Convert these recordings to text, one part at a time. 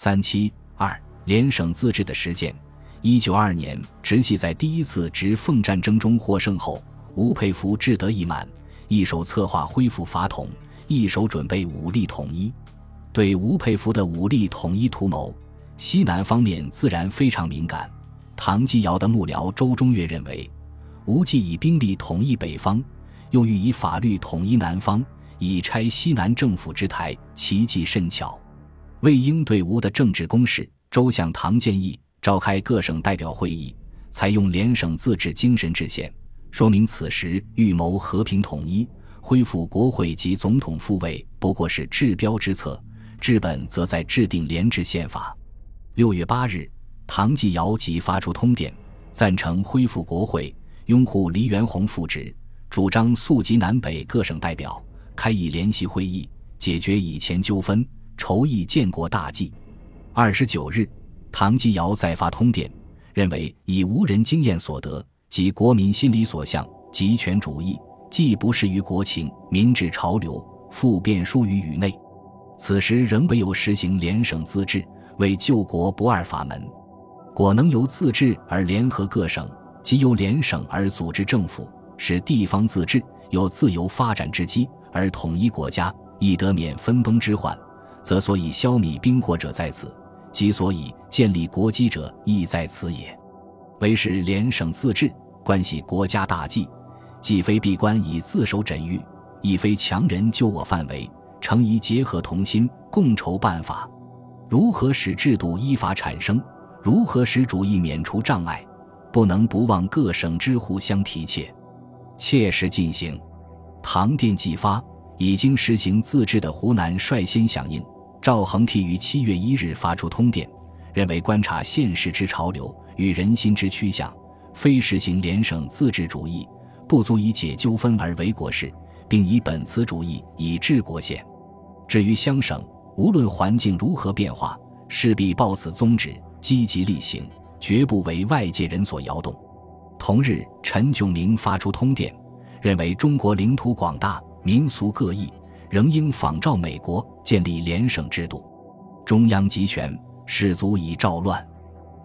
三七二联省自治的实践。一九二二年，直系在第一次直奉战争中获胜后，吴佩孚志得意满，一手策划恢复法统，一手准备武力统一。对吴佩孚的武力统一图谋，西南方面自然非常敏感。唐继尧的幕僚周中岳认为，吴既以兵力统一北方，又欲以法律统一南方，以拆西南政府之台，其计甚巧。为应对吴的政治攻势，周向唐建议。召开各省代表会议，采用联省自治精神制宪，说明此时预谋和平统一、恢复国会及总统复位，不过是治标之策，治本则在制定联制宪法。六月八日，唐继尧即发出通电，赞成恢复国会，拥护黎元洪复职，主张速集南北各省代表，开议联席会议，解决以前纠纷，筹议建国大计。二十九日。唐继尧再发通电，认为以无人经验所得及国民心理所向，极权主义既不适于国情民治潮流，复便疏于宇内。此时仍唯有实行联省自治，为救国不二法门。果能由自治而联合各省，即由联省而组织政府，使地方自治有自由发展之机，而统一国家亦得免分崩之患，则所以消弭兵祸者在此。即所以建立国基者，亦在此也。为使联省自治，关系国家大计，既非闭关以自守枕域，亦非强人救我范围，诚宜结合同心，共筹办法。如何使制度依法产生？如何使主义免除障碍？不能不忘各省之互相提切，切实进行。唐电既发，已经实行自治的湖南率先响应。赵恒惕于七月一日发出通电，认为观察现实之潮流与人心之趋向，非实行联省自治主义，不足以解纠纷而为国事，并以本此主义以治国县。至于乡省，无论环境如何变化，势必抱此宗旨，积极力行，绝不为外界人所摇动。同日，陈炯明发出通电，认为中国领土广大，民俗各异。仍应仿照美国建立联省制度，中央集权，士卒以照乱。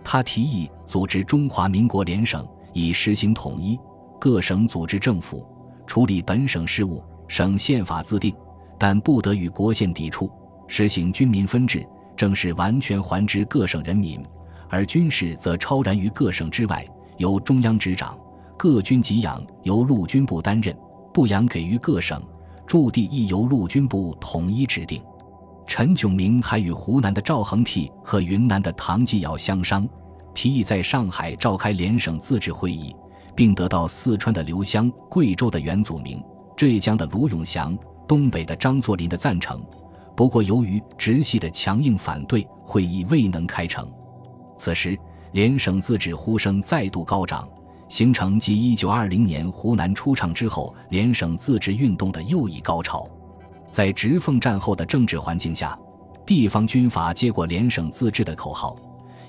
他提议组织中华民国联省，以实行统一。各省组织政府，处理本省事务，省宪法自定，但不得与国宪抵触。实行军民分治，正是完全还之各省人民，而军事则超然于各省之外，由中央执掌。各军给养由陆军部担任，不养给予各省。驻地亦由陆军部统一指定。陈炯明还与湖南的赵恒惕和云南的唐继尧相商，提议在上海召开联省自治会议，并得到四川的刘湘、贵州的袁祖明、浙江的卢永祥、东北的张作霖的赞成。不过，由于直系的强硬反对，会议未能开成。此时，联省自治呼声再度高涨。形成继一九二零年湖南出场之后，联省自治运动的又一高潮。在直奉战后的政治环境下，地方军阀接过联省自治的口号，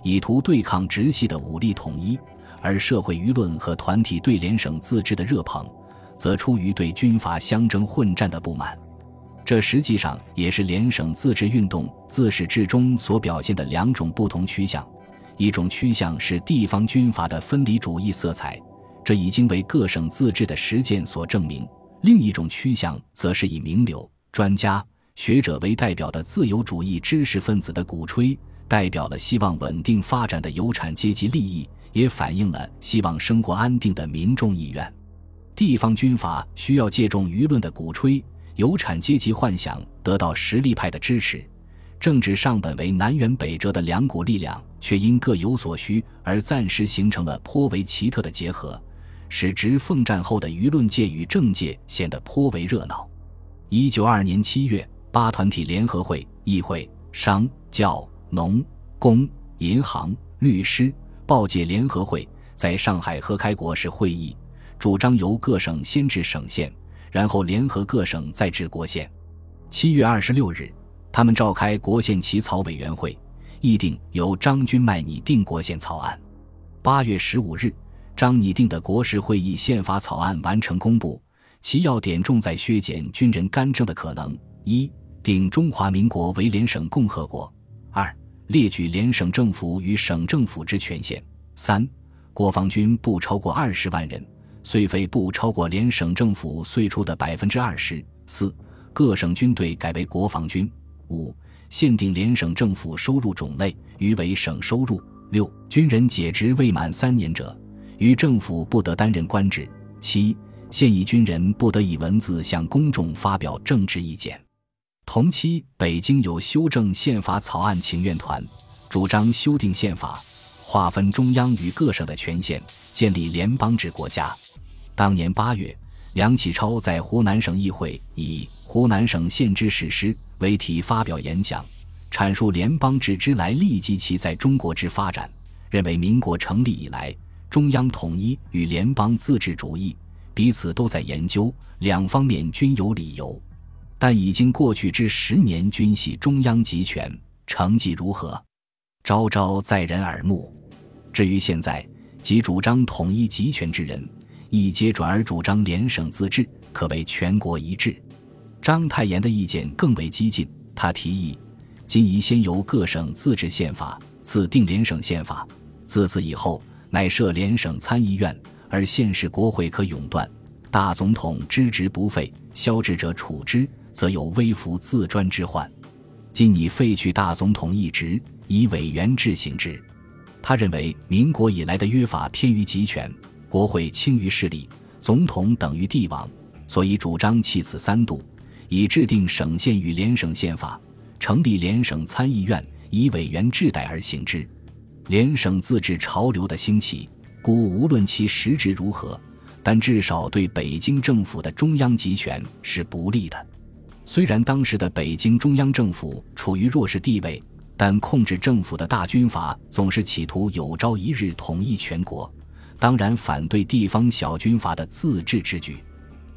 以图对抗直系的武力统一；而社会舆论和团体对联省自治的热捧，则出于对军阀相争混战的不满。这实际上也是联省自治运动自始至终所表现的两种不同趋向。一种趋向是地方军阀的分离主义色彩，这已经为各省自治的实践所证明；另一种趋向则是以名流、专家、学者为代表的自由主义知识分子的鼓吹，代表了希望稳定发展的有产阶级利益，也反映了希望生活安定的民众意愿。地方军阀需要借重舆论的鼓吹，有产阶级幻想得到实力派的支持。政治上本为南辕北辙的两股力量，却因各有所需而暂时形成了颇为奇特的结合，使直奉战后的舆论界与政界显得颇为热闹。一九二年七月，八团体联合会、议会、商、教、农、工、银行、律师、报界联合会在上海合开国事会议，主张由各省先治省县，然后联合各省再治国县。七月二十六日。他们召开国宪起草委员会，议定由张君迈拟定国宪草案。八月十五日，张拟定的国事会议宪法草案完成公布，其要点重在削减军人干政的可能：一、定中华民国为联省共和国；二、列举联省政府与省政府之权限。三、国防军不超过二十万人，岁费不超过联省政府岁出的百分之二十四。各省军队改为国防军。五、限定联省政府收入种类，余为省收入。六、军人解职未满三年者，与政府不得担任官职。七、现役军人不得以文字向公众发表政治意见。同期，北京有修正宪法草案请愿团，主张修订宪法，划分中央与各省的权限，建立联邦制国家。当年八月。梁启超在湖南省议会以“湖南省宪制史诗”为题发表演讲，阐述联邦制之来历及其在中国之发展，认为民国成立以来，中央统一与联邦自治主义彼此都在研究，两方面均有理由，但已经过去之十年均系中央集权，成绩如何，昭昭在人耳目。至于现在，即主张统一集权之人。一皆转而主张联省自治，可谓全国一致。章太炎的意见更为激进，他提议：今宜先由各省自治宪法，次定联省宪法。自此以后，乃设联省参议院，而现时国会可永断。大总统知职不废，消职者处之，则有微服自专之患。今拟废去大总统一职，以委员制行之。他认为，民国以来的约法偏于集权。国会轻于势力，总统等于帝王，所以主张弃此三度，以制定省县与联省宪法，成立联省参议院，以委员制代而行之。联省自治潮流的兴起，故无论其实质如何，但至少对北京政府的中央集权是不利的。虽然当时的北京中央政府处于弱势地位，但控制政府的大军阀总是企图有朝一日统一全国。当然反对地方小军阀的自治之举。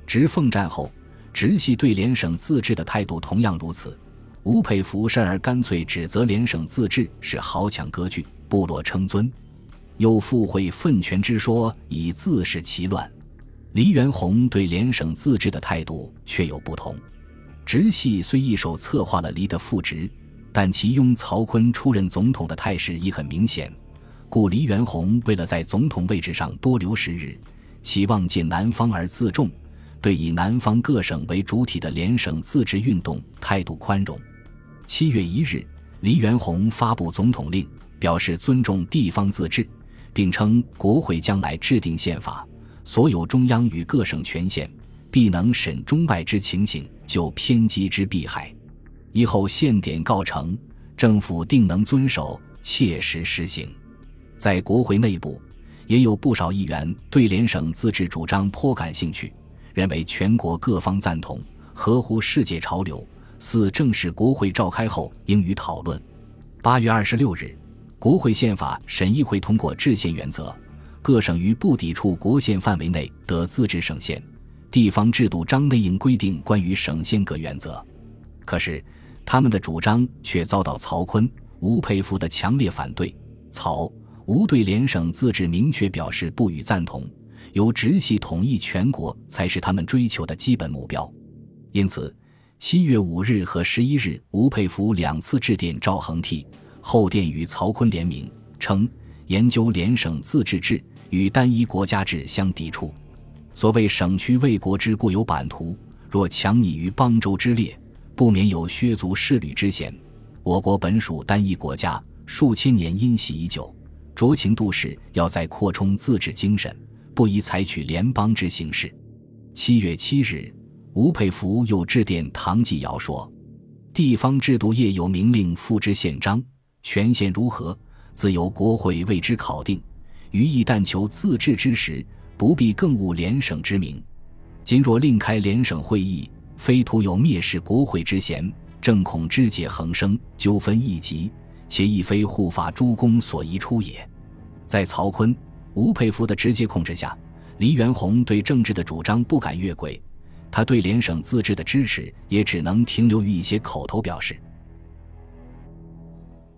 直奉战后，直系对联省自治的态度同样如此。吴佩孚甚而干脆指责联省自治是豪强割据、部落称尊，又附会分权之说，以自恃其乱。黎元洪对联省自治的态度却有不同。直系虽一手策划了黎的复职，但其拥曹锟出任总统的态势已很明显。故黎元洪为了在总统位置上多留时日，期望借南方而自重，对以南方各省为主体的联省自治运动态度宽容。七月一日，黎元洪发布总统令，表示尊重地方自治，并称国会将来制定宪法，所有中央与各省权限，必能审中外之情形，就偏激之弊害。以后宪典告成，政府定能遵守，切实实行。在国会内部，也有不少议员对联省自治主张颇感兴趣，认为全国各方赞同，合乎世界潮流。似正式国会召开后应予讨论。八月二十六日，国会宪法审议会通过制宪原则，各省于不抵触国宪范围内得自治省县。地方制度章内应规定关于省县各原则。可是，他们的主张却遭到曹锟、吴佩孚的强烈反对。曹。吴对联省自治明确表示不予赞同，由直系统一全国才是他们追求的基本目标。因此，七月五日和十一日，吴佩孚两次致电赵恒惕，后电与曹锟联名，称研究联省自治制与单一国家制相抵触。所谓省区为国之固有版图，若强拟于邦州之列，不免有削足适履之嫌。我国本属单一国家，数千年因袭已久。酌情度势，要再扩充自治精神，不宜采取联邦制形式。七月七日，吴佩孚又致电唐继尧说：“地方制度业有明令付之宪章，权限如何，自由国会为之考定。余亦但求自治之时，不必更务联省之名。今若另开联省会议，非徒有蔑视国会之嫌，正恐肢解横生，纠纷异极。”且亦非护法诸公所宜出也。在曹锟、吴佩孚的直接控制下，黎元洪对政治的主张不敢越轨，他对联省自治的支持也只能停留于一些口头表示。